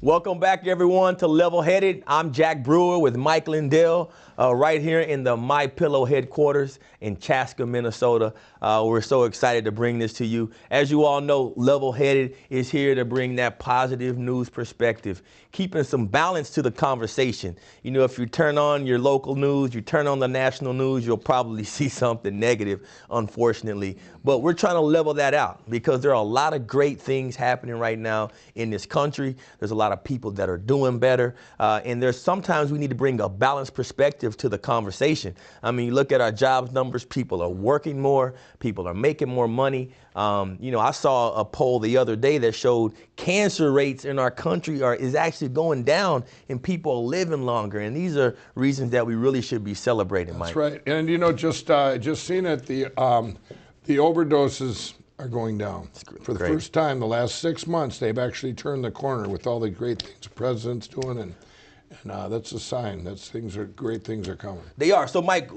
Welcome back, everyone, to Level Headed. I'm Jack Brewer with Mike Lindell, uh, right here in the My Pillow headquarters in Chaska, Minnesota. Uh, we're so excited to bring this to you. As you all know, Level Headed is here to bring that positive news perspective, keeping some balance to the conversation. You know, if you turn on your local news, you turn on the national news, you'll probably see something negative, unfortunately. But we're trying to level that out because there are a lot of great things happening right now in this country. There's a lot of people that are doing better. Uh, and there's sometimes we need to bring a balanced perspective to the conversation. I mean, you look at our jobs numbers, people are working more, people are making more money. Um, you know, I saw a poll the other day that showed cancer rates in our country are is actually going down and people are living longer. And these are reasons that we really should be celebrating, That's Mike. right. And you know, just uh, just seen it, the um, the overdoses are going down. For the great. first time, the last six months, they've actually turned the corner with all the great things the president's doing, and and uh, that's a sign that things are great things are coming. They are. So, Mike,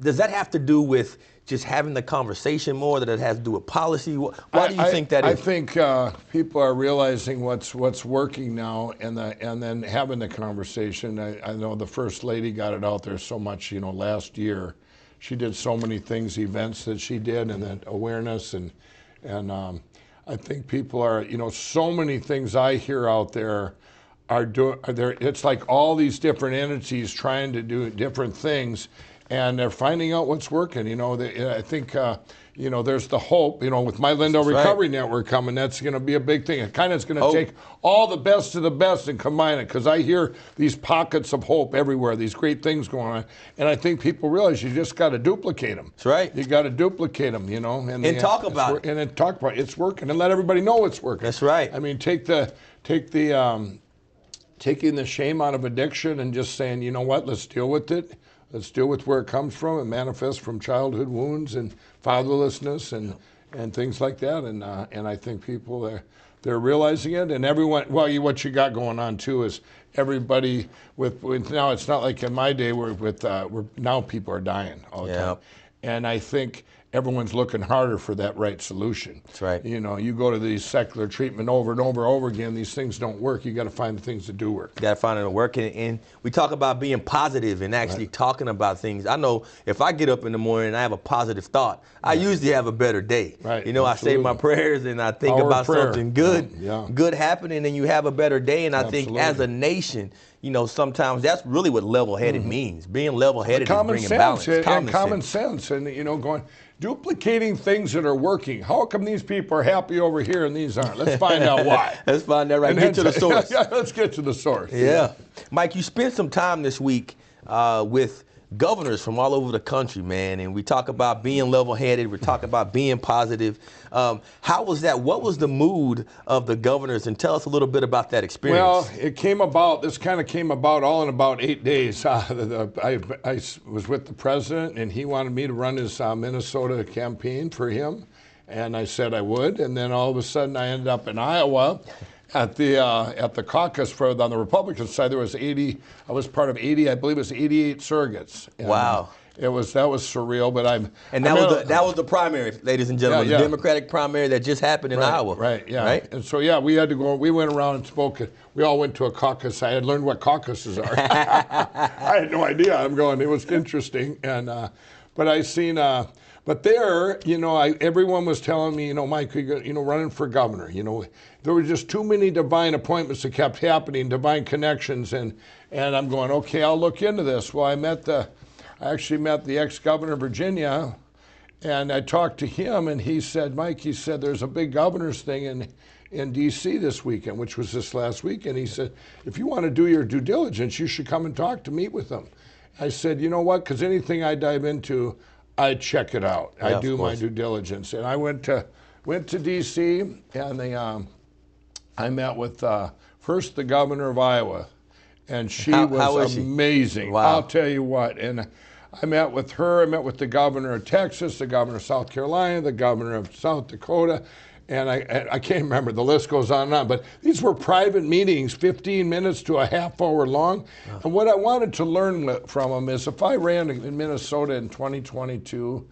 does that have to do with just having the conversation more? That it has to do with policy? Wh- Why do you I, think that I is? think uh, people are realizing what's what's working now, and the, and then having the conversation. I, I know the first lady got it out there so much. You know, last year, she did so many things, events that she did, and that awareness, and and um, I think people are. You know, so many things I hear out there are doing. There, it's like all these different entities trying to do different things, and they're finding out what's working. You know, they, I think. Uh, you know, there's the hope. You know, with my Lindell right. Recovery Network coming, that's going to be a big thing. It kind of is going to take all the best of the best and combine it because I hear these pockets of hope everywhere, these great things going on, and I think people realize you just got to duplicate them. That's right. You got to duplicate them. You know, and, And talk about it. and then talk about it. it's working and let everybody know it's working. That's right. I mean, take the take the um, taking the shame out of addiction and just saying, you know what, let's deal with it. Let's deal with where it comes from. It manifests from childhood wounds and fatherlessness and, and things like that. And uh, and I think people are they're realizing it. And everyone, well, you, what you got going on too is everybody with, with now. It's not like in my day where with uh, where now people are dying all the Yeah. time. And I think everyone's looking harder for that right solution. That's right. You know, you go to these secular treatment over and over and over again. These things don't work. You got to find the things that do work. Got to find it working. And we talk about being positive and actually talking about things. I know if I get up in the morning and I have a positive thought, I usually have a better day. Right, You know, I say my prayers and I think about prayer. something good, Yeah, good happening, and you have a better day. And I think as a nation, you know, sometimes that's really what level-headed means. Being level-headed is Mm-hmm. Bringing sense balance. and, and common sense, and you know, going duplicating things that are working. How come these people are happy over here and these aren't? Let's find out why. Let's find out right. And Get to the source. Yeah, let's get to the source. Yeah. Mike, you spent some time this week uh, with governors from all over the country, man, and we talk about being level headed, we talk about being positive. Um, how was that? What was the mood of the governors? And tell us a little bit about that experience. Well, it came about. This kind of came about all in about eight days. Uh, the, I, I was with the president, and he wanted me to run his uh, Minnesota campaign for him, and I said I would. And then all of a sudden, I ended up in Iowa. At the uh, at the caucus for on the Republican side, there was 80. I was part of 80. I believe it was 88 surrogates. And, Wow. It was that was surreal, but I'm and I'm that in was a- the, that was the primary, ladies and gentlemen, Yeah, the. Democratic primary that just happened in Right, Iowa. Right, yeah. Right. And so, yeah, we had to go, we went around and spoke. We all went to a caucus. I had learned what caucuses are. I had no idea. I'm going, it was interesting. And, uh, but I seen, uh, but there, you know, I, everyone was telling me, you know, Mike, you know, running for governor, you know, there were just too many divine appointments that kept happening, divine connections. And, and I'm going, okay, I'll look into this. Well, I met the, I actually met the ex-governor of Virginia, and I talked to him, and he said, Mike, he said, there's a big governor's thing in, in D.C. this weekend, which was this last weekend. He said, if you want to do your due diligence, you should come and talk to meet with them. I said, you know what? Because anything I dive into, I check it out. Yeah, I do my due diligence. And I went to went to D.C. and the um, I met with uh, first the governor of Iowa, and she How- was how is she? amazing. Wow. I'll tell you what. And I met with her. I met with the governor of Texas, the governor of South Carolina, the governor of South Dakota, and I, I can't remember. The list goes on and on. But these were private meetings, 15 minutes to a half hour long. And what I wanted to learn from them is if I ran in Minnesota in 2022.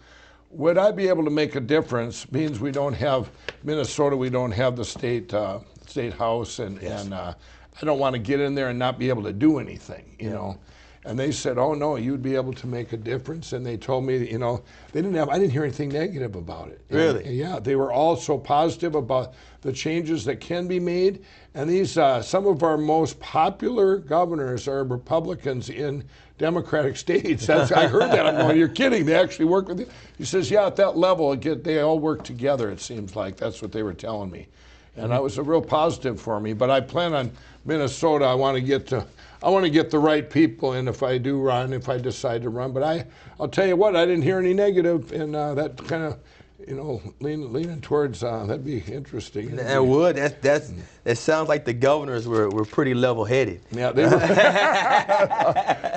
Would I be able to make a difference? Means we don't have Minnesota, we don't have the state uh, state house, and and uh, I don't want to get in there and not be able to do anything, you know. And they said, "Oh no, you'd be able to make a difference." And they told me, you know, they didn't have. I didn't hear anything negative about it. Really? and yeah, they were all so positive about the changes that can be made. And these, uh, some of our most popular governors are Republicans in Democratic states. That's, I heard that. I'm going, you're kidding. They actually work with you. He says, yeah, at that level, get, they all work together, it seems like. That's what they were telling me. And that was a real positive for me. But I plan on Minnesota. I want to get to, I want to get the right people in if I do run, if I decide to run. But I, I'll tell you what, I didn't hear any negative, and uh, that kind of, you know, leaning, leaning towards uh, that'd be interesting. And would that's that's that sounds like the governors were, were pretty level headed. Yeah, they were.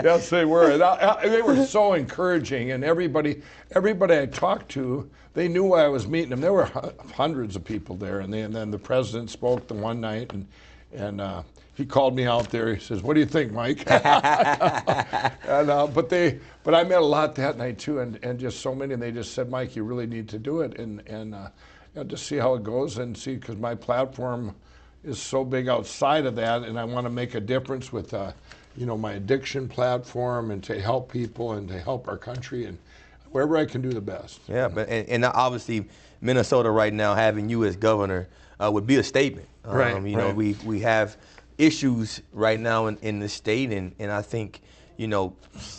yes, they were. And I- I- they were so encouraging, and everybody, everybody I talked to, they knew why I was meeting them. There were hu- hundreds of people there, and, they, and then the president spoke the one night, and and uh, he called me out there. He says, "What do you think, Mike?" and uh, but they, but I met a lot that night too, and, and just so many. And they just said, "Mike, you really need to do it," and and uh, you know, just see how it goes, and see because my platform is so big outside of that, and I want to make a difference with, uh, you know, my addiction platform, and to help people and to help our country, and wherever I can do the best. Yeah, but and, and obviously Minnesota right now having you as governor uh, would be a statement. Um, Right, You know, right. we we have issues right now in, in the state, and and I think you know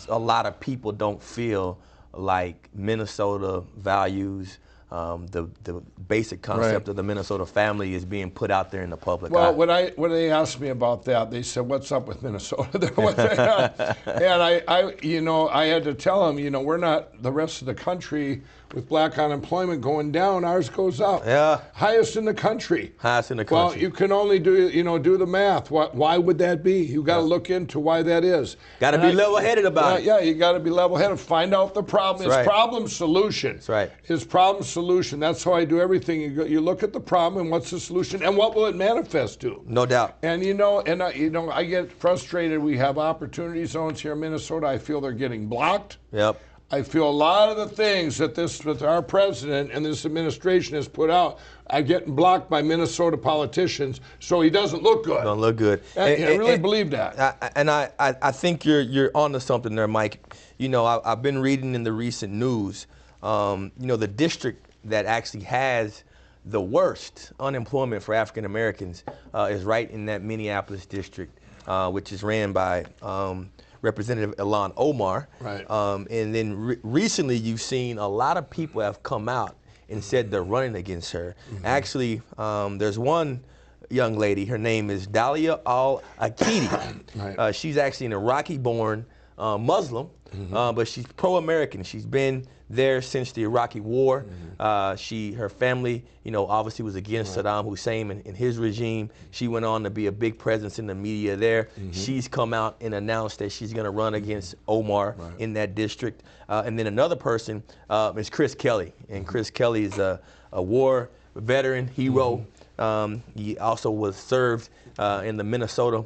a lot of people don't feel like Minnesota values. Um, the the basic concept Right. of the Minnesota family is being put out there in the public Well, eye. when I when they asked me about that, they said, "What's up with Minnesota?" And I, I, you know, I had to tell them, you know, we're not the rest of the country with black unemployment going down. Ours goes up. Yeah. highest in the country. Highest in the country. Well, you can only do, you know, do the math. Why, why would that be? You got to look into why that is. Gotta be level-headed about yeah, it. Yeah, you got to be level-headed. Find out the problem. That's it's right. problem solution. That's right. It's problem solution. That's how I do everything. You, go, you look at the problem and what's the solution and what will it manifest to. no doubt. And you know, and I, you know, I get frustrated. We have opportunity zones here in Minnesota. I feel they're getting blocked. Yep. I feel a lot of the things that this, that our president and this administration has put out, are getting blocked by Minnesota politicians. So he doesn't look good. Don't look good. I, And- I really and- believe that. I, and I, I, I think you're you're onto something there, Mike. You know, I, I've been reading in the recent news. Um, you know, the district that actually has the worst unemployment for African Americans uh, is right in that Minneapolis district, uh, which is ran by um, Representative Ilhan Omar. Right. Um, and then re- recently, you've seen a lot of people have come out and said they're running against her. Actually, um, there's one young lady. Her name is Dalia Al Akidi. Right. uh, she's actually an Iraqi-born uh, Muslim, uh, but she's pro-American. She's been there since the Iraqi War. Uh, she, her family, you know, obviously was against Saddam Hussein and, and his regime. She went on to be a big presence in the media there. She's come out and announced that she's going to run against Omar in that district. Uh, and then another person uh, is Chris Kelly, and Chris Kelly is a, a war veteran hero. Um, he also was served uh, in the Minnesota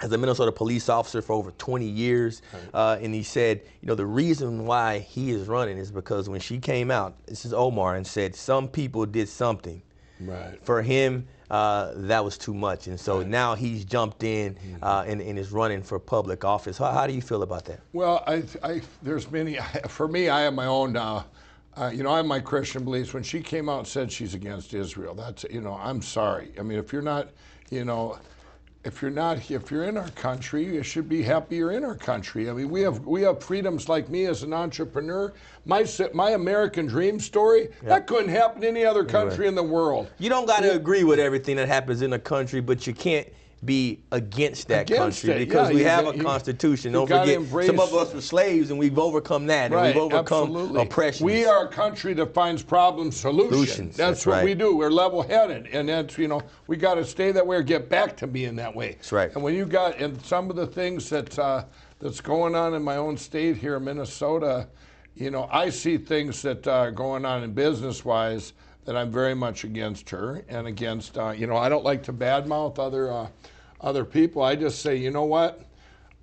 as a Minnesota police officer for over 20 years. Uh, and he said, you know, the reason why he is running is because when she came out, this is Omar, and said some people did something. Right. For him, uh, that was too much. And so now he's jumped in Mm-hmm. uh, and, and is running for public office. How, how do you feel about that? Well, I, I, there's many. For me, I have my own. Uh, uh, you know, I have my Christian beliefs. When she came out and said she's against Israel, that's you know, I'm sorry. I mean, if you're not, you know, if you're not, if you're in our country, you should be happy you're in our country. I mean, we have we have freedoms like me as an entrepreneur. My my American dream story that couldn't happen in any other country in the world. You don't got to agree with everything that happens in a country, but you can't be against that Against country it, because yeah, we have a constitution. don't forget, some of us were slaves and we've overcome that, and Right, we've overcome absolutely. oppression. We are a country that finds problem solutions. Solutions, That's, that's what right. we do. We're level-headed, and that's you know we got to stay that way or get back to being that way. That's right. And when you got and some of the things that uh, that's going on in my own state here, Minnesota, you know, I see things that are going on in business-wise that I'm very much against her and against. Uh, you know, I don't like to badmouth other uh, other people. I just say, you know what.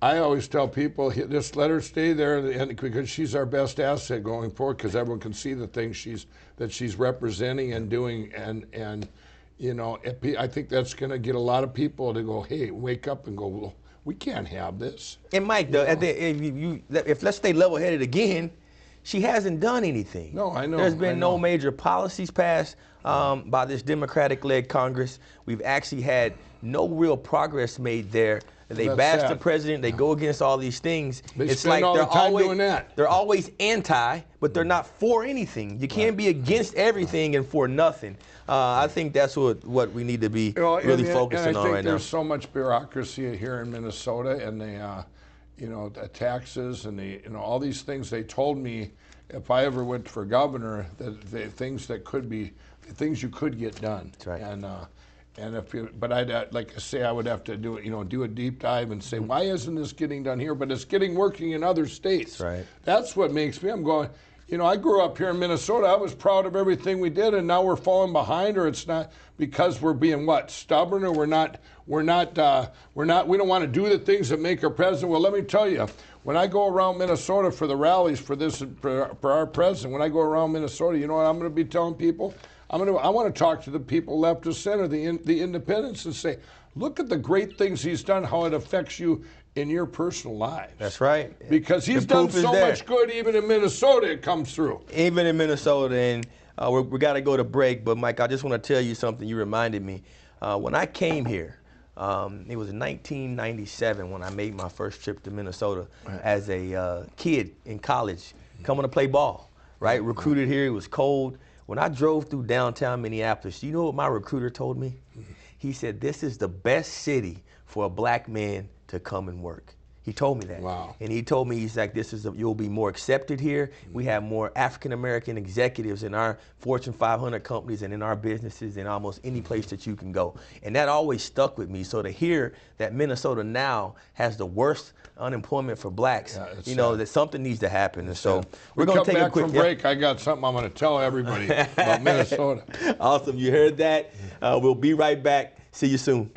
I always tell people, just let her stay there, and because she's our best asset going forward, because everyone can see the things she's that she's representing and doing, and and you know, it I think that's going to get a lot of people to go, hey, wake up and go, well, we can't have this. And Mike, though, the, if you, if let's stay level-headed again, she hasn't done anything. No, I know, There's been I no major policies passed um, by this Democratic-led Congress. We've actually had no real progress made there. They That's bash the president. They go against all these things. They it's like they're the always doing that. they're always anti, but they're not for anything. You can't be against everything and for nothing. Uh, I think that's what what we need to be Well, and- really and, focusing and I on think right now. there's so much bureaucracy here in Minnesota, and the, uh, you know, the taxes and the, you know, all these things. They told me if I ever went for governor, that the things that could be, things you could get done. That's right. And uh, and if you, but I'd uh, like I say, I would have to do it, you know, do a deep dive and say, why isn't this getting done here? But it's getting working in other states. That's right. That's what makes me. I'm going. You know, I grew up here in Minnesota. I was proud of everything we did, and now we're falling behind, or it's not because we're being what stubborn, or we're not, we're not, uh, we're not. We don't want to do the things that make our president. Well, let me tell you, when I go around Minnesota for the rallies for this for, for our president, when I go around Minnesota, you know what I'm going to be telling people? I'm going to. I want to talk to the people left of center, the in, the independents, and say, look at the great things he's done, how it affects you in your personal lives. That's right. Because he's done so much good, even in Minnesota, it comes through. even in Minnesota, and uh, we're, we got to go to break. But Mike, I just want to tell you something. You reminded me uh, when I came here. Um, it was 1997 when I made my first trip to Minnesota as a uh, kid in college, coming to play ball. Right, recruited here. It was cold. When I drove through downtown Minneapolis, you know what my recruiter told me? Mm-hmm. He said, "This is the best city for a black man to come and work." He told me that. Wow. And he told me he's like, this is a, you'll be more accepted here. We have more African American executives in our Fortune 500 companies and in our businesses in almost any place that you can go. And that always stuck with me. So to hear that Minnesota now has the worst unemployment for blacks, Yeah, you know, sad. that something needs to happen. And so we we're going to take back a quick from yeah. break. I got something I'm going to tell everybody about Minnesota. Awesome. You heard that. Uh, we'll be right back. See you soon.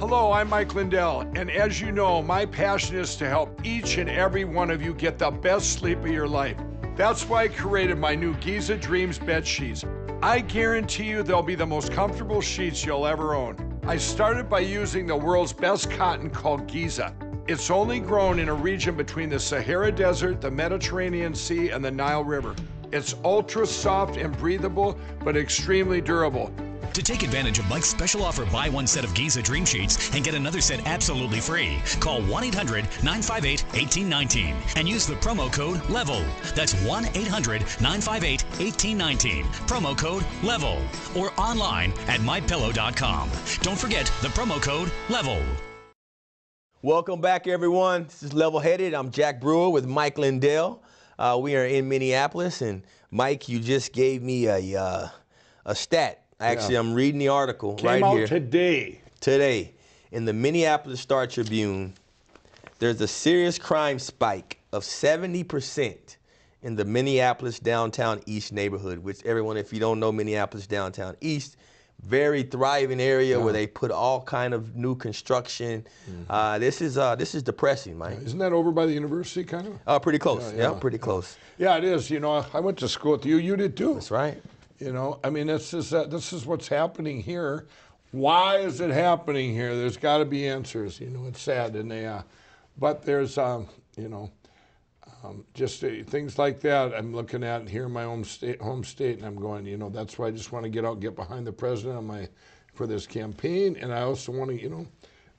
Hello, I'm Mike Lindell, and as you know, my passion is to help each and every one of you get the best sleep of your life. That's why I created my new Giza Dreams bed sheets. I guarantee you they'll be the most comfortable sheets you'll ever own. I started by using the world's best cotton called Giza. It's only grown in a region between the Sahara Desert, the Mediterranean Sea, and the Nile River. It's ultra soft and breathable, but extremely durable. To take advantage of Mike's special offer, buy one set of Giza Dream Sheets and get another set absolutely free. Call 1 800 958 1819 and use the promo code LEVEL. That's 1 800 958 1819. Promo code LEVEL. Or online at mypillow.com. Don't forget the promo code LEVEL. Welcome back, everyone. This is Level Headed. I'm Jack Brewer with Mike Lindell. Uh, we are in Minneapolis, and Mike, you just gave me a uh, a stat. Actually, I'm reading the article Came right out here today. today in the Minneapolis Star Tribune. There's a serious crime spike of 70% in the Minneapolis downtown east neighborhood, which everyone, if you don't know Minneapolis downtown east, very thriving area where they put all kind of new construction. Uh, this is uh, this is depressing, Mike. Isn't that over by the university, kind of? Uh, pretty close. Yeah, Yeah, yeah. pretty close. Yeah, it is. You know, I went to school with you. You did too. That's right. You know, I mean, this is uh, this is what's happening here. Why is it happening here? There's got to be answers. You know, it's sad, and they, uh, but there's, um, you know, um, just uh, things like that. I'm looking at here in my home state, home state, and I'm going. You know, that's why I just want to get out, get behind the president on my for this campaign, and I also want to, you know,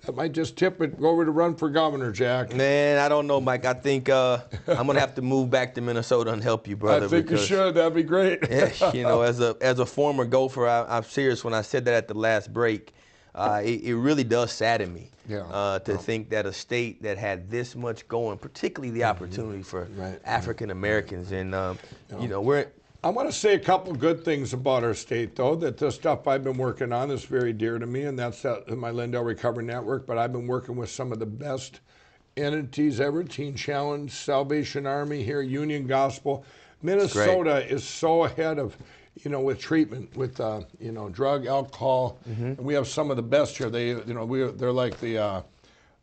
that might just tip it. Go over to run for governor, Jack. Man, I don't know, Mike. I think uh, I'm gonna have to move back to Minnesota and help you, brother. I think you because- should. That'd be great. Yeah, you know, as a as a former gopher, I, I'm serious when I said that at the last break. Uh, it, it really does sadden me Yeah. uh, to think that a state that had this much going, particularly the opportunity for Mm-hmm. Right. African Americans, and um, you know, we're I want to say a couple good things about our state, though. That the stuff I've been working on is very dear to me, and that's my Lindell Recovery Network. But I've been working with some of the best entities ever: Teen Challenge, Salvation Army here, Union Gospel. Minnesota is so ahead of, you know, with treatment, with uh, you know, drug, alcohol, Mm-hmm. and we have some of the best here. They, you know, we they're like the. Uh,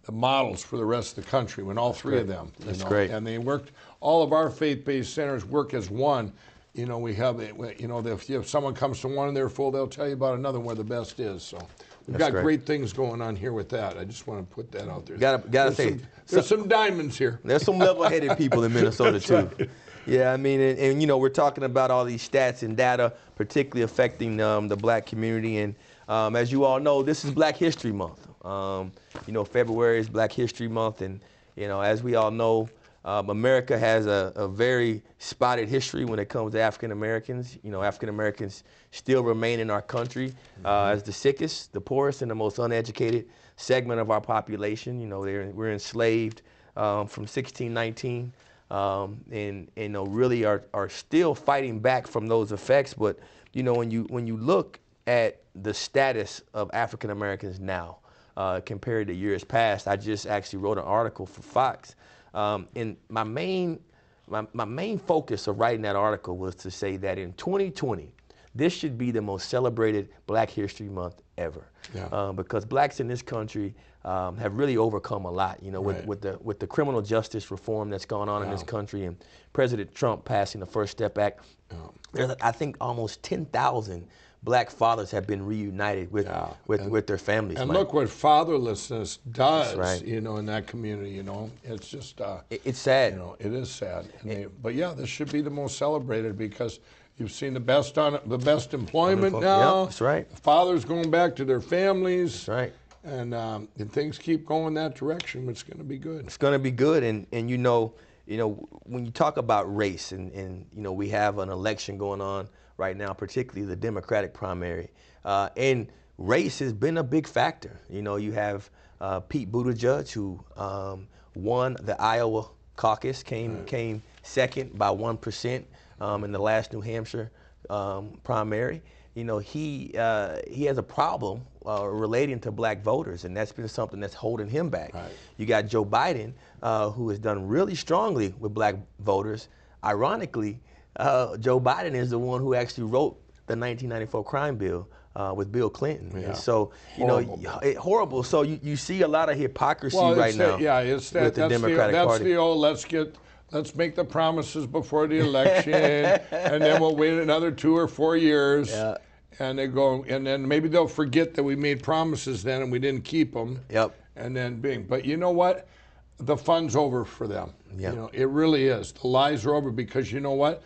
the models for the rest of the country when all three of them. you That's know, great. And they worked. All of our faith-based centers work as one. You know, we have, it- you know, if, if someone comes to one and they're full, they'll tell you about another where the best is. So we've That's got great. great things going on here with that. I just want to put that out there. Gotta- gotta There's say, some, there's some diamonds here. There's some level-headed people in Minnesota too. right. Yeah, I mean, and, and, you know, we're talking about all these stats and data, particularly affecting um, the black community. And um, as you all know, this is Black History Month. Um, you know, February is Black History Month, and you know, as we all know, America has a, a very spotted history when it comes to African Americans. You know, African Americans still remain in our country uh, as the sickest, the poorest, and the most uneducated segment of our population. You know, they're, we're enslaved um, from 1619 um, and, and you know, really are, are still fighting back from those effects. But you know, when you when you look at the status of African Americans now uh, compared to years past, I just actually wrote an article for Fox, um, and my main my, my main focus of writing that article was to say that in 2020, this should be the most celebrated Black History Month ever, Yeah. um, because blacks in this country um, have really overcome a lot. You know, with, Right. with the with the criminal justice reform that's gone on in this country, and President Trump passing the First Step Act, there's, I think almost 10,000 black fathers have been reunited with Yeah, with, and- with their families. And Mike. look what fatherlessness does, right. you know, in that community. You know, it's just, uh, It- it's sad. you know, it is sad. And they, but yeah, this should be the most celebrated because you've seen the best on the best employment Yep, now. that's right. Fathers going back to their families. That's right. And um, and things keep going that direction. It's going to be good. it's going to be good and and you know you know when you talk about race and and you know we have an election going on right now particularly the democratic primary. Uh, and race has been a big factor. You know you have uh, Pete Buttigieg who um, won the Iowa caucus came came second by 1% um, in the last New Hampshire um, primary. You know he uh, he has a problem uh, relating to black voters and that's been something that's holding him back. Right. you got Joe Biden, uh, who has done really strongly with black voters. Ironically, uh, Joe Biden is the one who actually wrote the 1994 crime bill uh, with Bill Clinton. Yeah. And so, you Horrible. know, it, horrible. So you, you see a lot of hypocrisy Well, right now yeah, it's that. with the that's Democratic the, that's Party. the old. Let's get. Let's make the promises before the election, and then we'll wait another two or four years. Yeah. And they go, and then maybe they'll forget that we made promises then and we didn't keep them. Yep. And then bing. But you know what? The fun's over for them. Yeah. You know, it really is. The lies are over because you know what?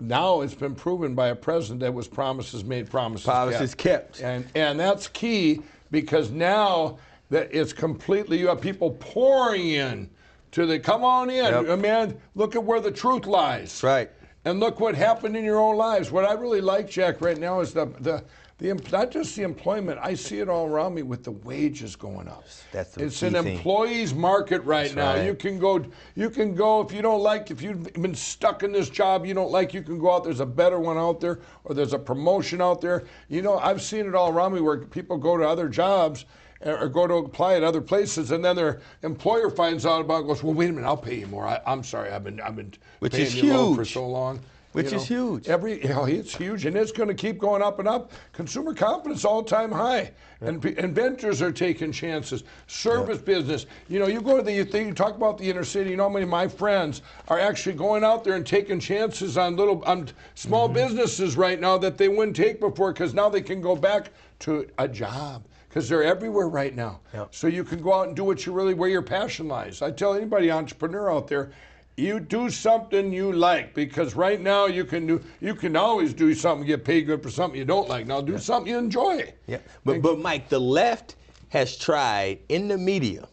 Now it's been proven by a president that was promises made, promises Promises kept. and and that's key because now that it's completely you have people pouring in to the come on in Yep. Man look at where the truth lies right. and look what happened in your own lives what i really like jack right now is the the the, not just the employment, I see it all around me with the wages going up. That's the it's an thing. employee's market right That's now. right. You can go, you can go if you don't like, if you've been stuck in this job you don't like, you can go out. There's a better one out there, or there's a promotion out there. You know, I've seen it all around me where people go to other jobs uh, or go to apply at other places, and then their employer finds out about, it, goes, well, wait a minute, I'll pay you more. I, I'm sorry, I've been, I've been Which paying you low for so long. Which You is huge. Every, you know, it's huge, and it's going to keep going up and up. Consumer confidence all time high, and inventors are taking chances. Service business, you know, you go to the you, think, you talk about the inner city. You know, how many of my friends are actually going out there and taking chances on little on small Mm-hmm. businesses right now that they wouldn't take before because now they can go back to a job. Because they're everywhere right now. Yep. So you can go out and do what you really, where your passion lies. I tell anybody entrepreneur out there, you do something you like because right now you can do you can always do something get paid good for something you don't like. Now do something you enjoy. Yeah, but but Mike, the left has tried in the media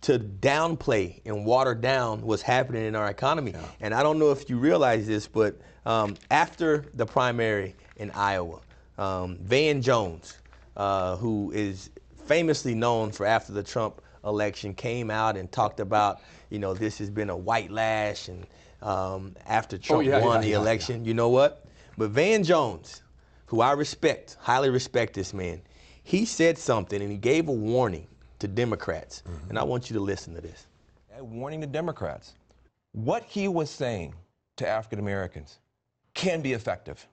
to downplay and water down what's happening in our economy. And I don't know if you realize this, but um, after the primary in Iowa, um, Van Jones, uh, who is famously known for after the Trump election, came out and talked about, you know, this has been a white lash, and um, after Trump yeah, won yeah, the election, you know what? But Van Jones, who I respect, highly respect this man, he said something and he gave a warning to Democrats. And I want you to listen to this. a warning to Democrats. What he was saying to African Americans can be effective.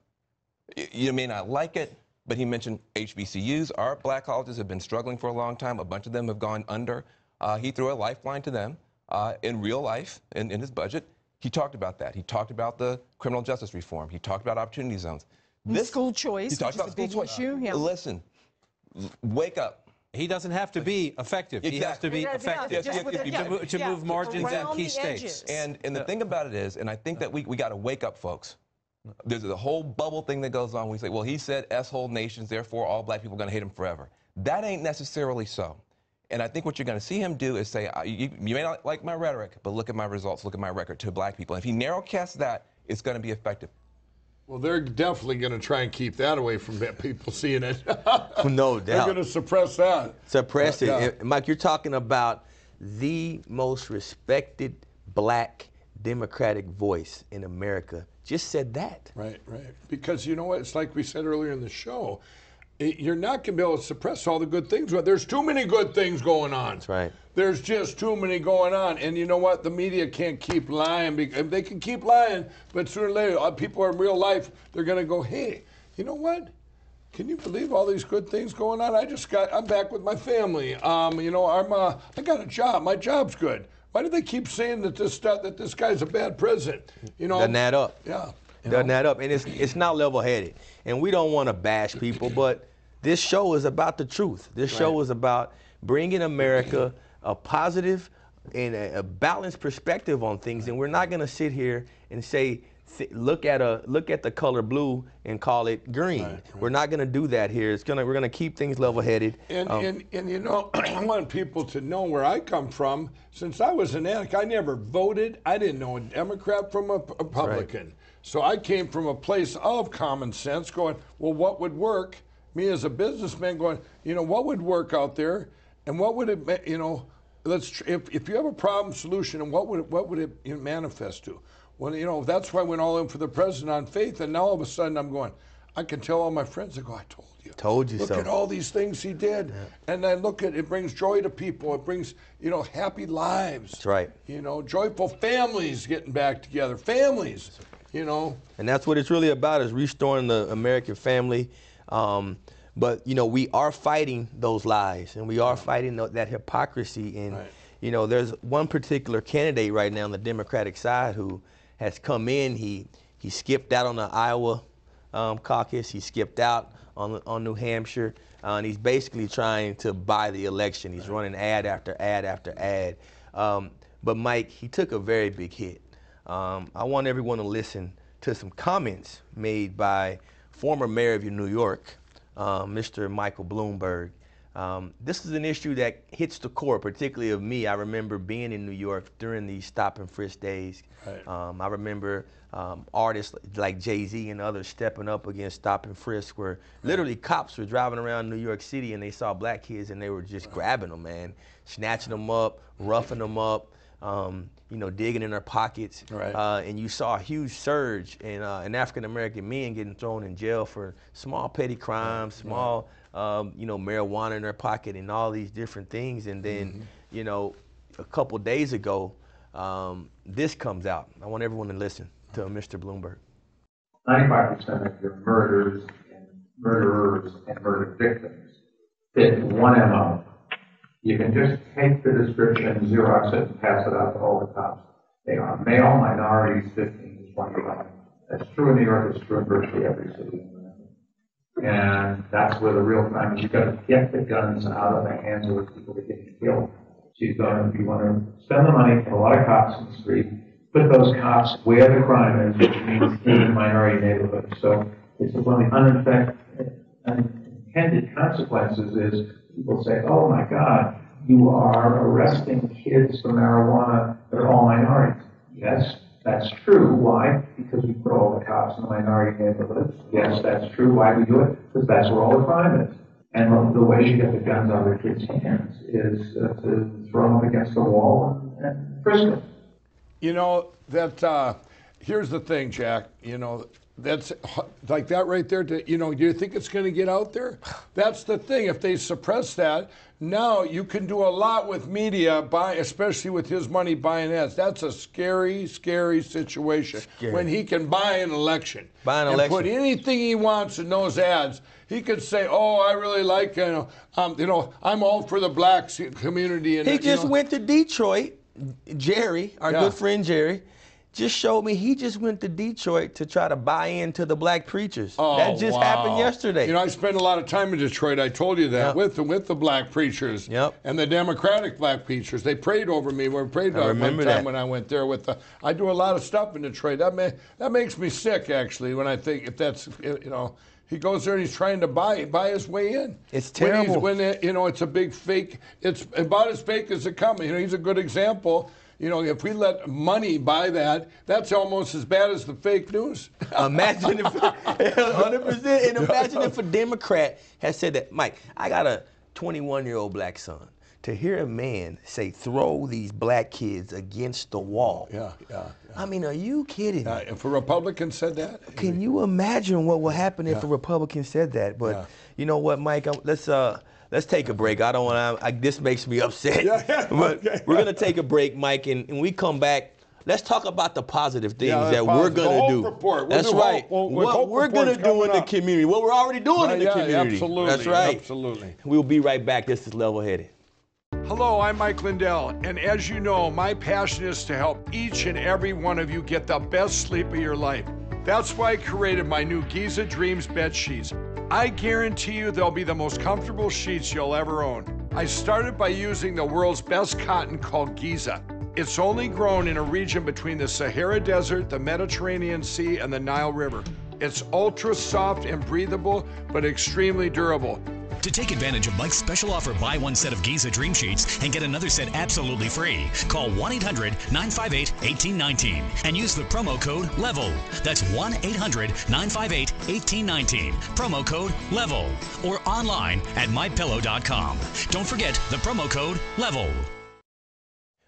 You may not like it, but he mentioned HBCUs. Our black colleges have been struggling for a long time. A bunch of them have gone under. Uh, he threw a lifeline to them uh, in real life, in, in his budget. He talked about that. He talked about the criminal justice reform. He talked about opportunity zones. This, school choice, He talked about school choice. issue, yeah. Listen, wake up. He doesn't have to be effective. He has to be Yeah, yeah, effective just Yes, with yes, to, mo- to yeah, move margins at around key the states. And and the thing about it is, and I think that we, we got to wake up, folks. There's a whole bubble thing that goes on. We say, well, he said S-hole nations, therefore all black people are going to hate him forever. That ain't necessarily so. And I think what you're going to see him do is say, you, you may not like my rhetoric, but look at my results, look at my record to black people. And if he narrowcasts that, it's going to be effective. Well, they're definitely going to try and keep that away from people seeing it. No doubt. They're going to suppress that. suppress it. Yeah. Uh, Mike, you're talking about the most respected black Democratic voice in America. Just said that. Right, right. Because you know what? It's like we said earlier in the show. You're not going to be able to suppress all the good things. But There's too many good things going on. That's right. There's just too many going on. And you know what? The media can't keep lying. They can keep lying, but sooner or later, uh, people in real life, they're going to go, hey, you know what? Can you believe all these good things going on? I just got, I'm back with my family. Um, you know, I'm, uh, I got a job. My job's good. Why do they keep saying that this stuff, that this guy's a bad president? You know, Doesn't add up. Yeah. Doesn't add up. And it's it's not level headed. And we don't want to bash people, but this show is about the truth. This show Right. is about bringing America a positive and a, a balanced perspective on things. And we're not going to sit here and say, th- look at a look at the color blue and call it green. We're not going to do that here. It's gonna we're going to keep things level headed. And, um, and, and you know, I want people to know where I come from. Since I was an addict, I never voted. I didn't know a Democrat from a Republican. So I came from a place of common sense going, well, what would work? Me as a businessman going, you know, what would work out there? And what would it, you know, let's, if, if you have a problem solution, and what would it, what would it manifest to? Well, you know, that's why I went all in for the president on faith. And now all of a sudden I'm going, I can tell all my friends, I go, I told you. Told you Look so. at all these things he did. And then look at it brings joy to people. It brings, you know, happy lives. That's right. You know, joyful families getting back together. Families, you know. and that's what it's really about is restoring the American family. Um, but you know, we are fighting those lies, and we are fighting tho- that hypocrisy. And Right. you know, there's one particular candidate right now on the Democratic side who has come in. He he skipped out on the Iowa um, caucus. He skipped out on on New Hampshire, uh, and he's basically trying to buy the election. He's running ad after ad after ad. Um, but Mike, he took a very big hit. Um, I want everyone to listen to some comments made by former mayor of New York, uh, Mr. Michael Bloomberg. Um, this is an issue that hits the core, particularly of me. I remember being in New York during these stop and frisk days. Right. Um, I remember um, artists like Jay Z and others stepping up against stop and frisk, where literally cops were driving around New York City and they saw black kids and they were just grabbing them, man, snatching them up, roughing them up, um, you know, digging in their pockets. Right. Uh, and you saw a huge surge in, uh, in African American men getting thrown in jail for small petty crimes, small, um, you know, marijuana in their pocket, and all these different things. And then, Mm-hmm. you know, a couple days ago, um, this comes out. I want everyone to listen to Mr. Bloomberg. 95% of your murders and murderers and murder victims fit one MO. You can just take the description, Xerox it, and pass it out to all the cops. They are male minorities, 15 to 25. That's true in New York, it's true in virtually every city. in America. And that's where the real crime is. You've got to get the guns out of the hands of the people that get killed. So you've got to, you want to spend the money, put a lot of cops in the street, put those cops where the crime is, which means in the minority neighborhoods. So one of the unintended consequences is people say, oh my God, you are arresting kids for marijuana, they're all minorities. Yes, that's true. Why? Because we put all the cops in the minority neighborhoods. Yes, that's true. Why we do it? Because that's where all the crime is. And the, the way you get the guns out of the kids' hands is uh, to throw them against the wall and, and frisk them. You know, that, uh, here's the thing, Jack. You know, that's like that right there. To, you know, do you think it's going to get out there? That's the thing. If they suppress that, now you can do a lot with media, by, especially with his money buying ads. That's a scary, scary situation Scary. when he can buy an election. Buy an and election. put anything he wants in those ads. He could say, "Oh, I really like, you know, um, you know, I'm all for the black community." And He you just know, went to Detroit. Jerry, our Yeah. good friend Jerry, just showed me he just went to Detroit to try to buy into the black preachers. Oh, that just happened yesterday. You know, I spent a lot of time in Detroit. I told you that Yep. with the with the black preachers Yep. and the Democratic black preachers. They prayed over me. We prayed over one time that. when I went there with the. I do a lot of stuff in Detroit. That may, that makes me sick actually when I think if that's you know. He goes there and he's trying to buy buy his way in. It's When terrible. When, it, you know it's a big fake. It's about as fake as it comes. You know he's a good example. You know if we let money buy that, that's almost as bad as the fake news. Imagine if, 100%, and imagine if a Democrat had said that, Mike, I got a 21 year old black son. To hear a man say, throw these black kids against the wall. yeah, yeah. I mean, are you kidding me? Uh, if a Republican said that, Can you imagine what would happen if a Republican said that? But Yeah. you know what, Mike? Let's uh, let's take a break. I don't want to. This makes me upset. Yeah, yeah, but okay. we're gonna take a break, Mike, and, and we come back. Let's talk about the positive things Yeah, the that we're gonna Hope do. report. We'll That's do right. Hope. We'll- we'll- what Hope we're gonna do in coming the community. What we're already doing in the yeah, community. absolutely, That's right. absolutely. We'll be right back. This is Level Headed. Hello, I'm Mike Lindell, and as you know, my passion is to help each and every one of you get the best sleep of your life. That's why I created my new Giza Dreams bed sheets. I guarantee you they'll be the most comfortable sheets you'll ever own. I started by using the world's best cotton called Giza. It's only grown in a region between the Sahara Desert, the Mediterranean Sea, and the Nile River. It's ultra soft and breathable, but extremely durable. To take advantage of Mike's special offer, buy one set of Giza Dream Sheets and get another set absolutely free. Call 1 800 958 1819 and use the promo code LEVEL. That's 1 800 958 1819. Promo code LEVEL. Or online at mypillow.com. Don't forget the promo code LEVEL.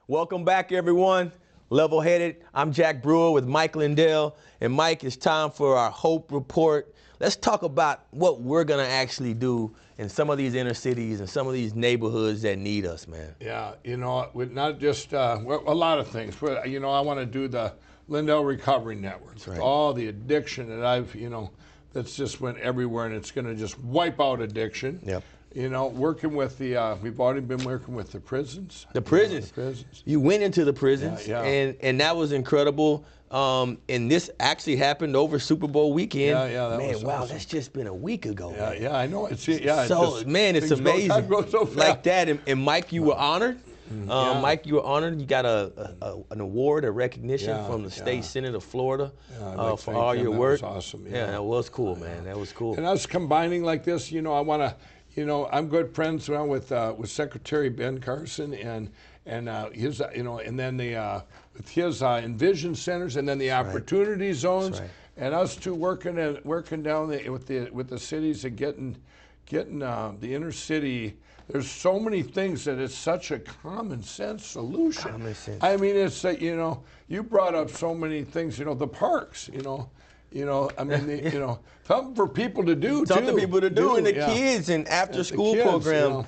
Welcome back, everyone. Level headed. I'm Jack Brewer with Mike Lindell. And Mike, it's time for our Hope Report. Let's talk about what we're going to actually do in some of these inner cities and some of these neighborhoods that need us, man. Yeah, you know, with not just uh, a lot of things, but you know, I want to do the Lindell Recovery Network. right. All the addiction that I've, you know, that's just went everywhere, and it's going to just wipe out addiction. Yep. You know, working with the, uh, we've already been working with the prisons. The prisons. The prisons. You went into the prisons, Yeah, yeah. and and that was incredible. Um, and this actually happened over Super Bowl weekend. Yeah, yeah, that man, was wow, awesome. that's just been a week ago. Yeah, man. yeah, I know. It's yeah. it's so just- man, it's things go- amazing. so like that. And, and Mike, you were honored. Um, yeah. Mike, you were honored. You got a, a, a an award, a recognition Yeah, from the yeah. state senate of Florida Yeah, uh, for all your That work. was awesome, Yeah, yeah. that was cool, man. That was cool. And us combining like this, you know, I want to, you know, I'm good friends now with uh, with Secretary Ben Carson and and uh, his, uh, you know, and then the uh, with his uh, Envision centers and then the opportunity zones, right. and us two working and working down the, with the with the cities and getting getting uh, the inner city. There's so many things that it's such a common sense solution. Common sense. I mean, it's that you know, you brought up so many things. You know, the parks. You know, you know. I mean, the, you know, something for people to do. Something too. people to do, and the yeah. kids and after school kids, you program. know.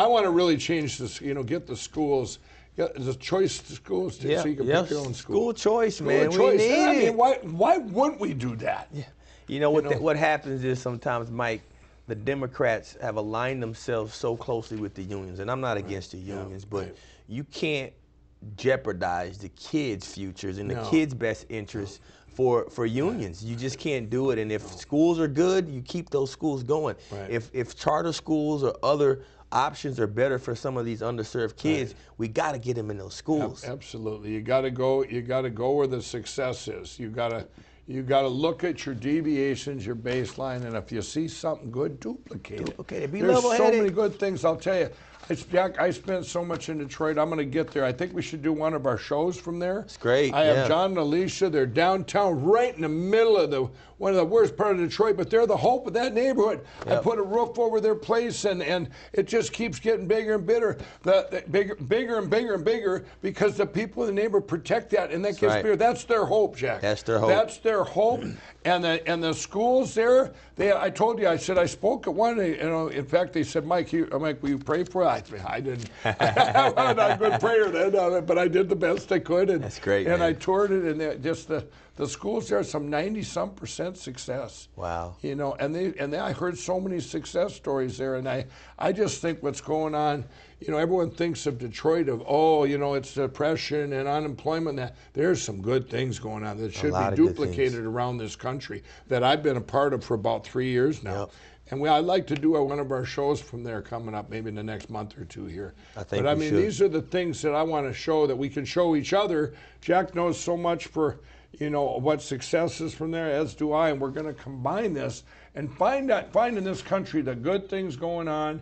I want to really change this. You know, get the schools. Get the choice to schools too, Yeah, so you can yeah, pick your own school. school choice, School man. We need Yeah, I mean, why? Why wouldn't we do that? You know what? know? the- what happens is sometimes, Mike, the Democrats have aligned themselves so closely with the unions, and I'm not against the unions, but right. you can't jeopardize the kids' futures and the kids' best interests for for unions. You just can't do it. And if schools are good, you keep those schools going. Right. If if charter schools or other options are better for some of these underserved kids, we got to get them in those schools. Absolutely. You got to go. You got to go where the success is. You got to. You got to look at your deviations, your baseline, and if you see something good, duplicate, Duplicate it. it. Be There's so many good things. I'll tell you. I, Jack, I spent so much in Detroit. I'm going to get there. I think we should do one of our shows from there. It's great, I have. John and Alicia. They're downtown, right in the middle of the one of the worst part of Detroit, but they're the hope of that neighborhood. I put a roof over their place, and, and it just keeps getting bigger and bigger, the, the bigger, bigger and bigger and bigger, because the people in the neighborhood protect that, and that gets right. bigger. That's their hope, Jack. That's their hope. That's their hope. And the and the schools there, they I told you, I said I spoke at one. You know, in fact, they said, Mike, you, I'm like, will you pray for it? I, I didn't. I'm not a good prayer then, uh, but I did the best I could. And, That's great, And man. I toured it, and just the the schools there some 90 some percent success. Wow. You know, and they and they, I heard so many success stories there, and I I just think what's going on. You know, everyone thinks of Detroit of oh, you know, it's depression and unemployment. That there's some good things going on that should be of good things. duplicated around this country that I've been a part of for about three years now. Yep. And we, I'd like to do one of our shows from there coming up, maybe in the next month or two here. I think but I mean, should. these are the things that I want to show that we can show each other. Jack knows so much for, you know, what success is from there, as do I, and we're going to combine this and find out, find in this country the good things going on,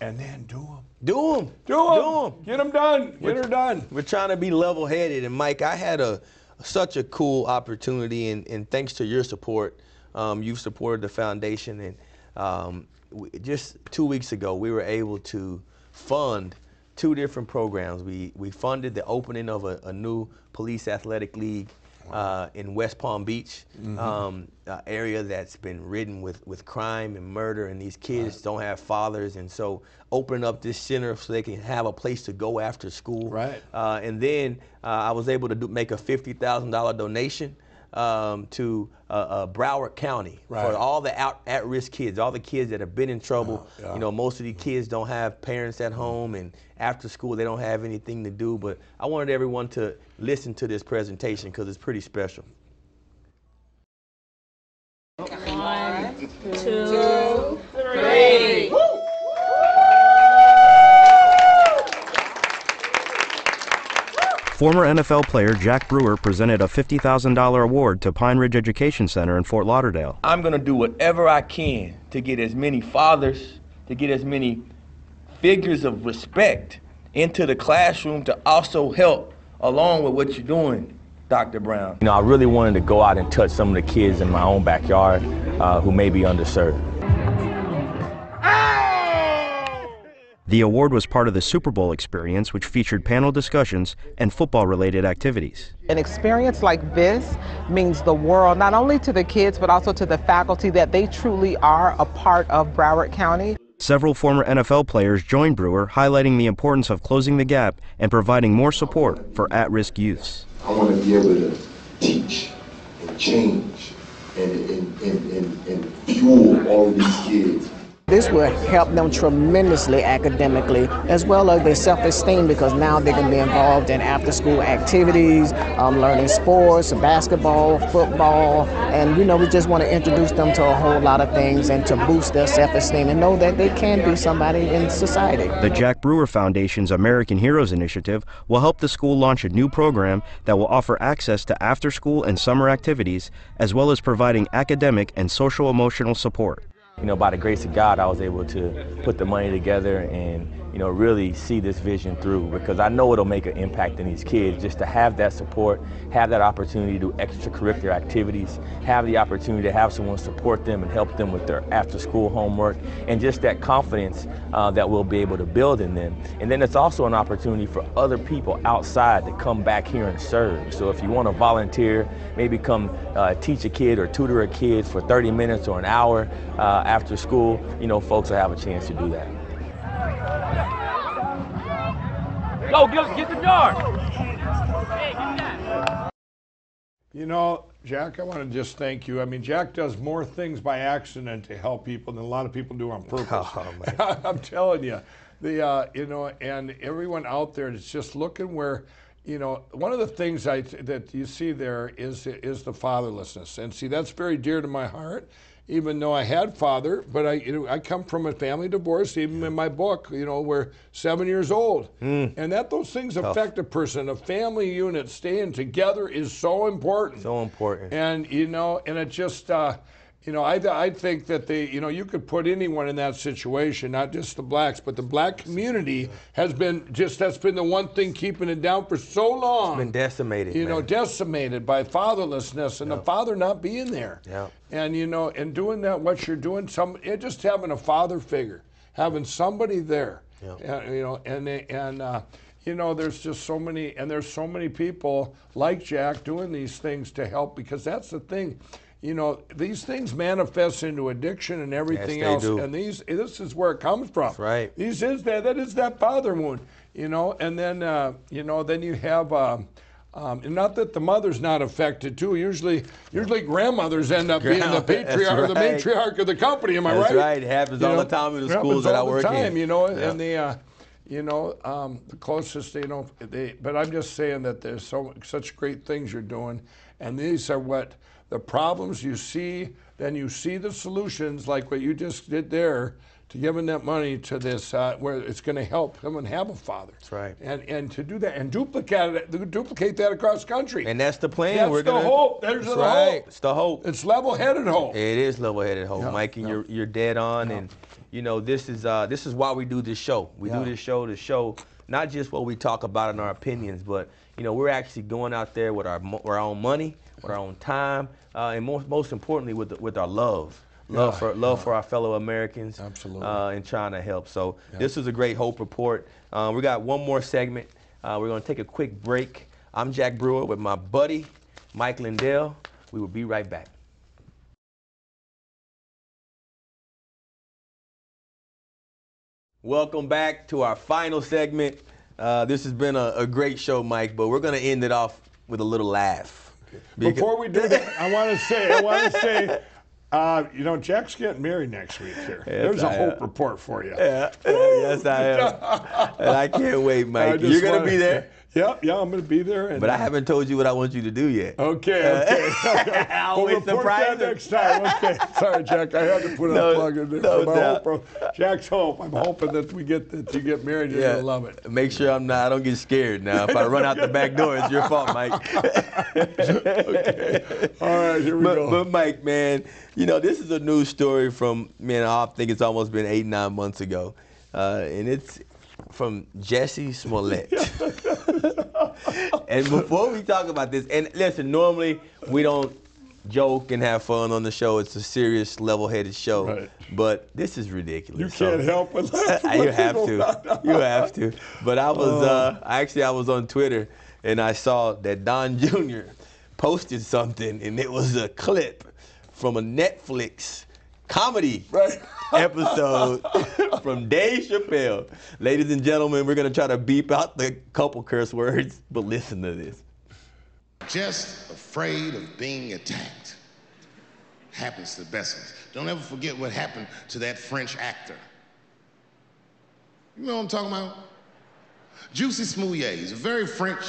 and then do them. Do them. Do them. Do them. Get them done. Get her done. We're trying to be level headed. And Mike, I had a such a cool opportunity, and, and thanks to your support, um, you've supported the foundation. And um, we, just two weeks ago, we were able to fund two different programs. We, we funded the opening of a, a new police athletic league. Uh, in West Palm Beach, um, uh, area that's been ridden with, with crime and murder, and these kids don't have fathers, and so opening up this center so they can have a place to go after school. Right. Uh, and then uh, I was able to do, make a $50,000 donation um, to uh, uh, Broward County Right. For all the out, at-risk kids, all the kids that have been in trouble. yeah. You know, most of these kids don't have parents at home, and after school they don't have anything to do. But I wanted everyone to listen to this presentation because it's pretty special. Former NFL player Jack Brewer presented a $50,000 award to Pine Ridge Education Center in Fort Lauderdale. I'm gonna do whatever I can to get as many fathers, to get as many figures of respect into the classroom to also help along with what you're doing, Dr. Brown. You know, I really wanted to go out and touch some of the kids in my own backyard uh, who may be underserved. The award was part of the Super Bowl experience, which featured panel discussions and football related activities. An experience like this means the world, not only to the kids, but also to the faculty, that they truly are a part of Broward County. Several former NFL players joined Brewer, highlighting the importance of closing the gap and providing more support for at risk youths. I want to be able to teach and change and, and, and, and, and fuel all of these kids. This will help them tremendously academically, as well as their self-esteem, because now they can be involved in after-school activities, um, learning sports, basketball, football, and you know we just want to introduce them to a whole lot of things and to boost their self-esteem and know that they can be somebody in society. The Jack Brewer Foundation's American Heroes Initiative will help the school launch a new program that will offer access to after school and summer activities, as well as providing academic and social emotional support. You know, by the grace of God, I was able to put the money together and, you know, really see this vision through because I know it'll make an impact in these kids just to have that support, have that opportunity to do extracurricular activities, have the opportunity to have someone support them and help them with their after school homework, and just that confidence uh, that we'll be able to build in them. And then it's also an opportunity for other people outside to come back here and serve. So if you want to volunteer, maybe come uh, teach a kid or tutor a kid for 30 minutes or an hour uh, after school, you know, folks will have a chance to do that. Go, get, get the jar. You know, Jack, I want to just thank you. I mean, Jack does more things by accident to help people than a lot of people do on purpose. Oh, I'm telling you, the uh, you know, and everyone out there is just looking where, you know, one of the things I that you see there is is the fatherlessness, and see that's very dear to my heart. Even though I had father, but I you know I come from a family divorce. Even in my book, you know, we're seven years old, and that those things affect a person. A family unit staying together is so important. So important. And you know, and it just, uh, you know, I I think that they, you know, you could put anyone in that situation, not just the blacks, but the black community has been just that's been the one thing keeping it down for so long. It's been decimated. you know, decimated by fatherlessness and the father not being there. Yep. And you know, and doing that, what you're doing, some it just having a father figure, having somebody there. Yep. And, you know, and and. Uh, you know, there's just so many, and there's so many people like Jack doing these things to help because that's the thing. You know, these things manifest into addiction and everything they else, do. and these this is where it comes from. That's right. These is that that is that father wound. You know, and then uh, you know then you have. Uh, Um, and not that the mother's not affected too. Usually, usually grandmothers end up being the that's patriarch, the right. matriarch of the company. Am I That's right? right. It happens all the time in the schools that I work in. time, You know, Yeah. and the, uh, you know, um, the closest, you know, they. But I'm just saying that there's so such great things you're doing, and these are what the problems you see. Then you see the solutions, like what you just did there, to giving that money to this, uh, where it's going to help him and have a father. That's right. And and to do that and duplicate it, duplicate that across country. And that's the plan. That's We're the gonna, hope. There's that's the right. hope. It's the hope. It's level-headed hope. It is level-headed hope, Yeah, Mike, and yeah. you're you're dead on. And you know this is uh, this is why we do this show. We Yeah. do this show to show not just what we talk about in our opinions, but you know we're actually going out there with our our own money, with our own time, uh, and most most importantly with the, with our love. Love Yeah, for love for our fellow Americans, Absolutely. uh, and trying to help. So this is a great hope report. Uh, we got one more segment. Uh, we're going to take a quick break. I'm Jack Brewer with my buddy Mike Lindell. We will be right back. Welcome back to our final segment. Uh, this has been a, a great show, Mike, but we're going to end it off with a little laugh. Before we do that, I want to say, I want to say, uh, you know, Jack's getting married next week here. There's a I hope am. report for you. Yeah, yes, I am. and I can't wait, Mike. You're going to be there, Yep, yeah, I'm going to be there. And, but I haven't told you what I want you to do yet. Okay, okay. I'll we'll report that next time. Okay, sorry, Jack. I had to put No- a plug in there. no My doubt. hope, Jack's hope. I'm hoping that we get that you get married. You're Yeah, gonna love it. Make sure I'm not. I don't get scared now. If I run out the back door, it's your fault, Mike. Okay. All right, here we but, go. but Mike, man, you know this is a news story from man. I think it's almost been eight nine months ago, uh, and it's from Jussie Smollett. and before we talk about this, and listen, normally we don't joke and have fun on the show. It's a serious, level-headed show. Right. But this is ridiculous. you So- can't help but laugh. you have to. You have to. But I was uh, actually I was on Twitter and I saw that Don Jr. posted something and it was a clip from a Netflix comedy Right. episode from Dave Chappelle. Ladies and gentlemen, we're gonna try to beep out the couple curse words, but listen to this. just afraid of being attacked. Happens to the best of us. Don't ever forget what happened to that French actor. You know what I'm talking about? Juicy Smouillet. He's a very French,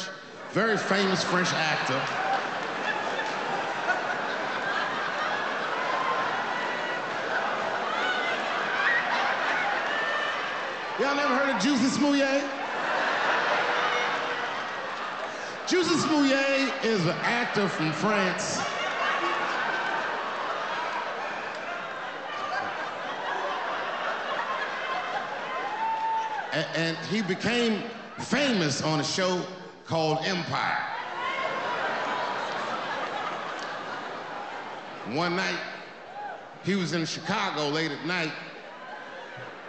very famous French actor. Y'all never heard of Juicy Smouillet? Juicy Smouillet is an actor from France. And he became famous on a show called Empire. One night, he was in Chicago late at night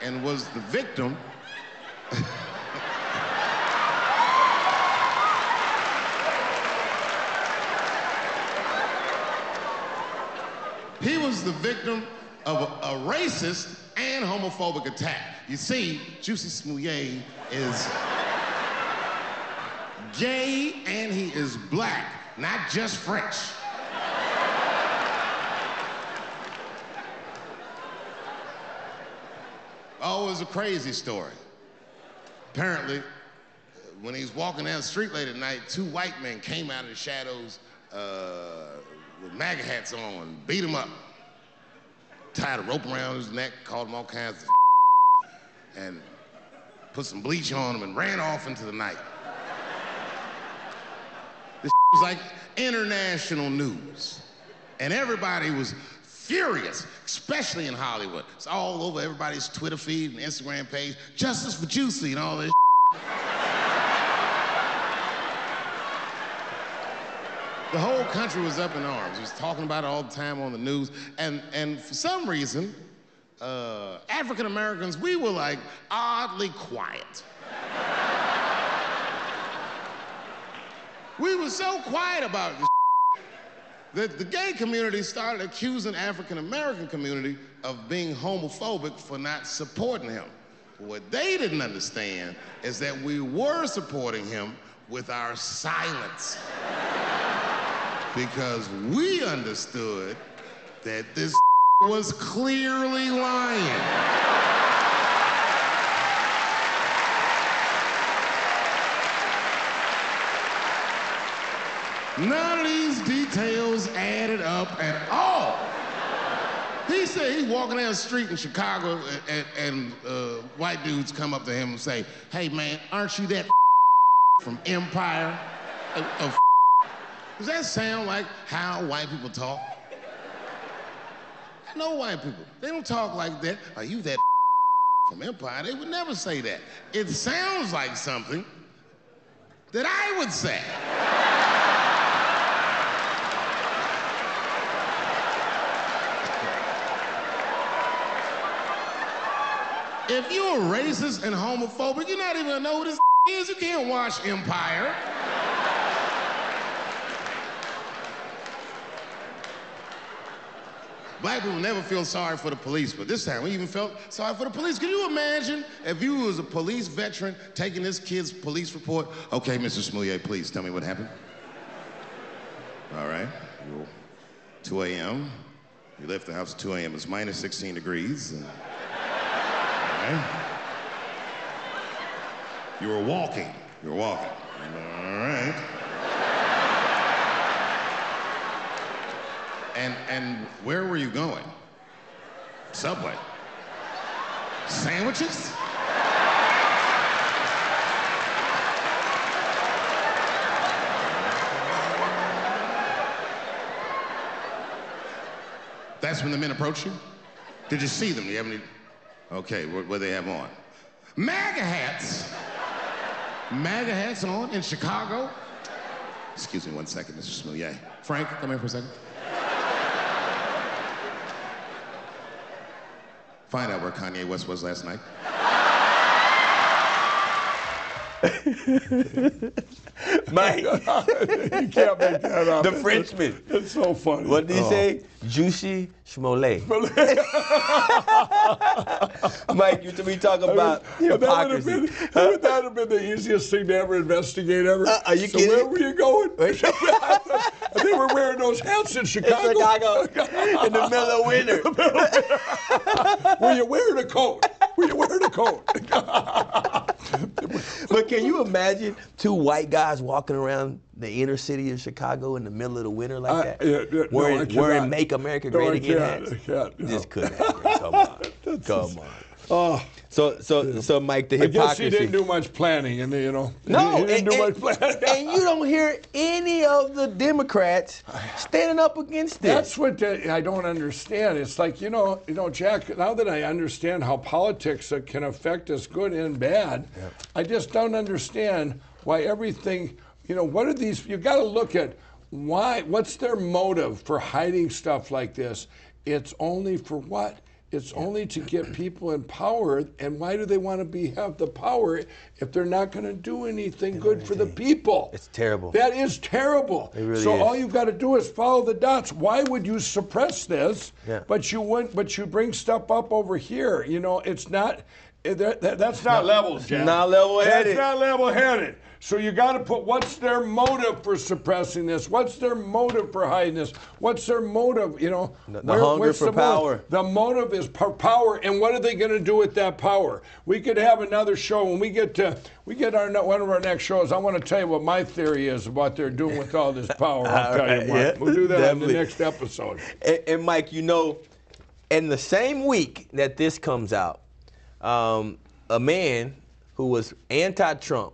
and was the victim He was the victim of a, a racist and homophobic attack. You see, Juicy Smouillet is gay and he is black, not just French. Oh, it a crazy story. Apparently, when he was walking down the street late at night, two white men came out of the shadows uh, with MAGA hats on beat him up. Tied a rope around his neck, called him all kinds of and put some bleach on him and ran off into the night. This was like international news. And everybody was furious, especially in Hollywood. It's all over everybody's Twitter feed and Instagram page. Justice for Juicy and all this. The whole country was up in arms. He was talking about it all the time on the news. And, and for some reason, uh, African Americans, we were like oddly quiet. we were so quiet about this that the gay community started accusing African American community of being homophobic for not supporting him. What they didn't understand is that we were supporting him with our silence because we understood that this was clearly lying. None of these details added up at all. He said he's walking down the street in Chicago and, and uh, white dudes come up to him and say, hey man, aren't you that from Empire? Does that sound like how white people talk? I know white people. They don't talk like that. Are you that from Empire? They would never say that. It sounds like something that I would say. If you're racist and homophobic, you're not even gonna know who this is. You can't watch Empire. Black people never feel sorry for the police, but this time we even felt sorry for the police. Can you imagine if you was a police veteran taking this kid's police report? Okay, Mr. Smouye, please tell me what happened. All right, 2 a.m. You left the house at 2 a.m. It's minus 16 degrees. and- Right. You were walking. You were walking. All right. And and where were you going? Subway. Sandwiches? That's when the men approached you? Did you see them? Do you have any? Okay, what what they have on? MAGA hats. MAGA hats on in Chicago. Excuse me one second, Mr. Smouye. Frank, come here for a second. Find out where Kanye West was last night. Mike, you can't make that up. the Frenchman. It's so funny. What did he Oh. say? Juicy schmole. Mike, you to be talking about that would have hypocrisy. been, that would that have been the easiest thing to ever investigate ever. Uh, are you so kidding? where were you going? they were wearing those hats in In Chicago. Chicago, in the middle of winter. Were you wearing a coat? Were you wearing a coat? But can you imagine two white guys walking around the inner city of Chicago in the middle of the winter like I- that? yeah, yeah, no, wearing, cannot. wearing Make America Great I Again hats? I can't, no. This couldn't happen. Come on. Come on. Oh, So, so, so, Mike, the I guess hypocrisy. he didn't do much planning, and you know, No, he didn't and, do and- much planning. and you don't hear any of the Democrats standing up against this. That's what the, I don't understand. It's like you know, you know, Jack. Now that I understand how politics can affect us, good and bad, I just don't understand why everything. You know, what are these? You got to look at why. What's their motive for hiding stuff like this? It's only for what? It's only to get people in power. And why do they want to be have the power if they're not going to do anything good for the people? It's terrible. That is terrible. It really so is. all you've got to do is follow the dots. Why would you suppress this? Yeah. But you wouldn't. But you bring stuff up over here. You know, it's not. eh, That, that- that's not levels, Jack. not level-headed. That's not level-headed. So you got to put what's their motive for suppressing this? What's their motive for hiding this? What's their motive? You know, The- the hunger what's for the motive? power. The motive is for power, and what are they going to do with that power? We could have another show when we get to we get our one of our next shows. I want to tell you what my theory is what they're doing with all this power. I'll tell right, you what. yeah, we'll do that in the next episode. And, and Mike, you know, in the same week that this comes out, um, a man who was anti-Trump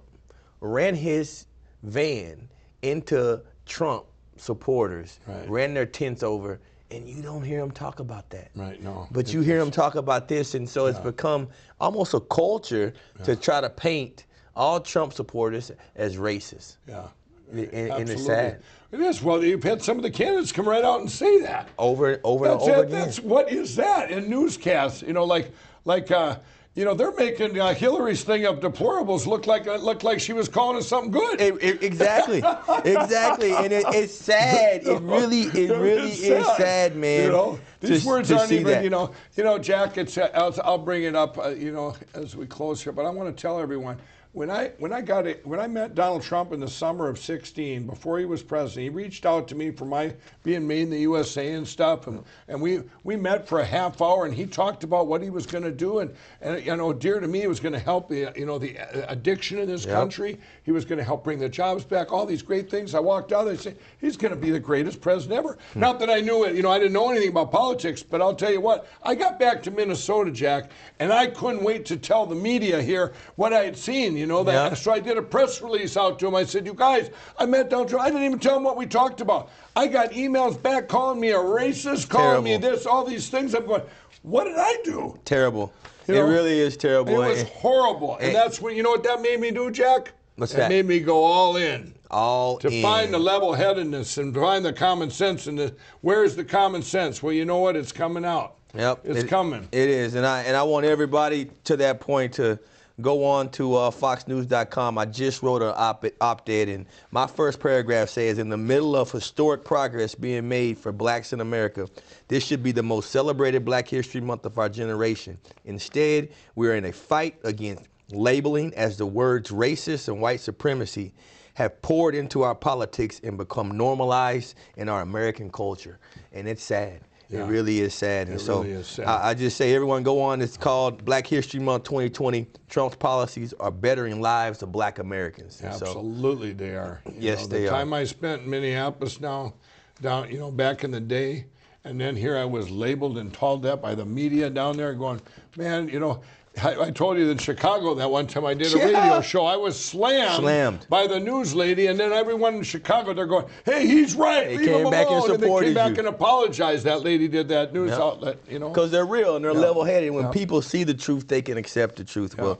ran his van into Trump supporters, Right. ran their tents over, and you don't hear him talk about that. Right, no. But you hear him talk about this, and so it's become almost a culture to try to paint all Trump supporters as racist. Yeah. And, and it's sad. It is. Well, you've had some of the candidates come right out and say that. Over, over That's and over it. again. That's what is that in newscasts? You know, like like uh, you know, they're making uh, Hillary's thing of deplorables look like uh, look like she was calling us something good. E- e- exactly, exactly, and it, it's sad. It really, it really It's is sad, man. You know, these to- words to aren't even. that. You know, you know, Jack. It's. Uh, I'll, I'll bring it up. Uh, you know, as we close here, but I want to tell everyone. When I when I got it when I met Donald Trump in the summer of '16, before he was president, he reached out to me for my being made in the USA and stuff, and, and we we met for a half hour, and he talked about what he was going to do, and and you know, dear to me, it was going to help the you know the uh, addiction in this Yep. country. He was going to help bring the jobs back, all these great things. I walked out, they say he's going to be the greatest president ever. Hmm. Not that I knew it, you know, I didn't know anything about politics, but I'll tell you what, I got back to Minnesota, Jack, and I couldn't wait to tell the media here what I had seen. You know that. Yeah. So I did a press release out to him. I said, "You guys, I met Donald Trump. I didn't even tell him what we talked about. I got emails back calling me a racist, calling me Terrible. this, all these things. I'm going, what did I do? Terrible. You it know, really is terrible. It was eh, horrible, and, and- that's when you know what that made me do, Jack. What's it that? made me go all in all to in. find the level-headedness and find the common sense. And the, where's the common sense? Well, you know what? It's coming out. Yep, It's it- coming. It is, and I and I want everybody to that point to go on to uh, FoxNews.com. I just wrote an op- op-ed, and my first paragraph says, "In the middle of historic progress being made for blacks in America, this should be the most celebrated Black History Month of our generation. Instead, we're in a fight against labeling as the words racist and white supremacy." Have poured into our politics and become normalized in our American culture, and it's sad. Yeah. It really is sad. And It so really is sad. I, I just say everyone go on. It's called Black History Month 2020. Trump's policies are bettering lives of black Americans. And so- Absolutely, they are. You Yes, know, they the are. time I spent in Minneapolis now, down, you know, back in the day, and then here I was labeled and told that by the media down there, going, man, you know. I, I told you in Chicago that one time I did a Yeah. radio show. I was slammed, Slammed. by the news lady, and then everyone in Chicago they're going, "Hey, he's right. They Leave came him back and alone." and they came back you. and apologized. That lady did that news Yep. outlet, you know. Because they're real and they're Yeah. level-headed. When Yeah. people see the truth, they can accept the truth. Well,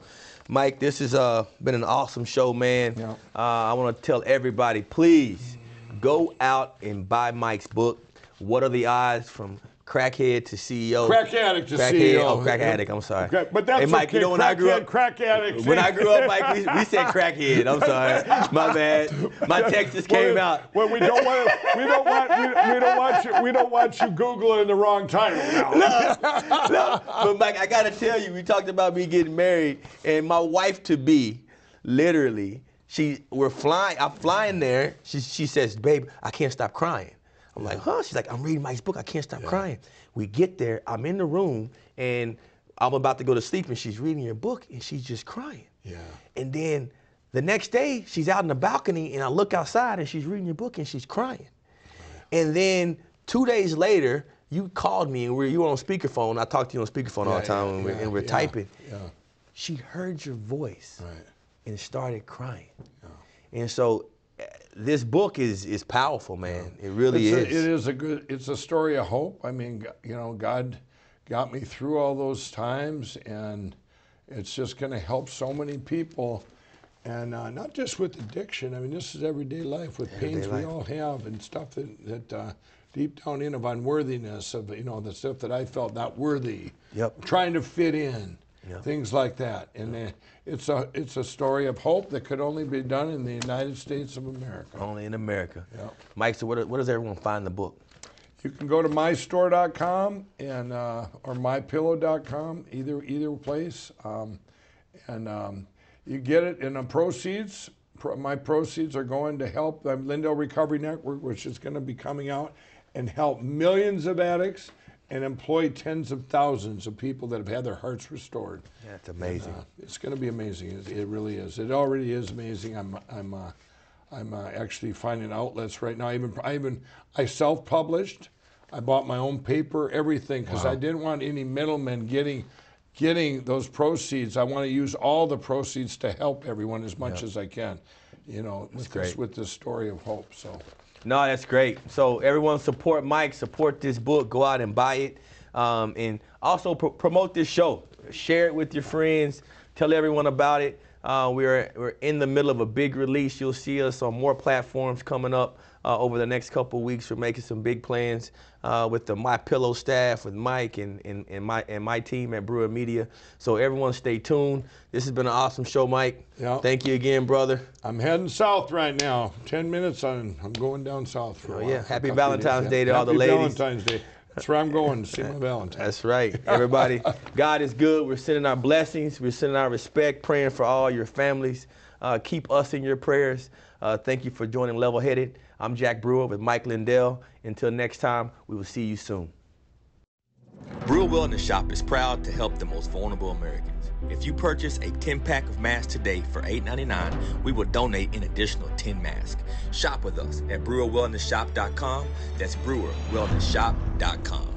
Mike, this has uh, been an awesome show, man. Yeah. Uh, I want to tell everybody, please go out and buy Mike's book. What are the odds from crackhead to CEO? Crack addict to Crackhead- CEO. Oh, crack addict. I'm sorry. Crack- but that's hey, Mike. okay. You know when I grew Crackhead, up, crack addict. when I grew up, Mike, we, we said crackhead. I'm sorry. My bad. My Texas came well, out. Well, we don't want we don't want we, we don't want you we don't want you googling in the wrong title now. no, but Mike, I gotta tell you, we talked about me getting married, and my wife to be, literally, she we're flying. I'm flying there. She she says, "Babe, I can't stop crying." I'm like, "Huh?" She's like, "I'm reading Mike's book. I can't stop crying." We get there. I'm in the room, and I'm about to go to sleep, and she's reading your book, and she's just crying. Yeah. And then the next day, she's out in the balcony, and I look outside, and she's reading your book, and she's crying. And then two days later, you called me, and we you were on speakerphone. I talked to you on speakerphone all the time, yeah, and, we're, yeah, and we're yeah, typing. yeah. She heard your voice Right. and started crying. And so, this book is is powerful, man. It really It's a- is. it is a good. It's a story of hope. I mean, you know, God got me through all those times, and it's just going to help so many people, and uh, not just with addiction. I mean, this is everyday life with Everyday pains we all have and stuff that that uh, deep down in of unworthiness of you know the stuff that I felt not worthy. Yep. Trying to fit in. Yep. Things like that, and uh, it's a it's a story of hope that could only be done in the United States of America. Only in America. Yep. Mike, so where, where does everyone find the book? You can go to mystore.com and uh, or mypillow.com, either either place, um, and um, you get it. And the proceeds, pro, my proceeds are going to help the Lindell Recovery Network, which is going to be coming out and help millions of addicts and employ tens of thousands of people that have had their hearts restored. That's amazing. Uh, it's going to be amazing. It, it really is. It already is amazing. I'm, I'm, uh, I'm uh, actually finding outlets right now. I even, I even, I self-published. I bought my own paper, everything, because I didn't want any middlemen getting, getting those proceeds. I want to use all the proceeds to help everyone as much as I can. You know, with this, with this story of hope. So. No, that's great. So everyone support Mike, support this book, go out and buy it, um, and also pro- promote this show. Share it with your friends. Tell everyone about it. Uh, we're we're in the middle of a big release. You'll see us on more platforms coming up uh, over the next couple weeks. We're making some big plans uh, with the My Pillow staff, with Mike and, and, and my and my team at Brewer Media. So everyone, stay tuned. This has been an awesome show, Mike. Yeah. Thank you again, brother. I'm heading south right now. Ten minutes on. I'm going down south for a Oh, while. yeah. Happy couple of days. Valentine's Day to all the Happy ladies. Valentine's Day. That's where I'm going to see my Valentine. That's right. Everybody, God is good. We're sending our blessings. We're sending our respect, praying for all your families. Uh, keep us in your prayers. Uh, thank you for joining Level Headed. I'm Jack Brewer with Mike Lindell. Until next time, we will see you soon. Brewer Wellness Shop is proud to help the most vulnerable Americans. If you purchase a 10 pack of masks today for $8.99, we will donate an additional 10 masks. Shop with us at brewerwellnessshop.com. That's brewerwellnessshop.com.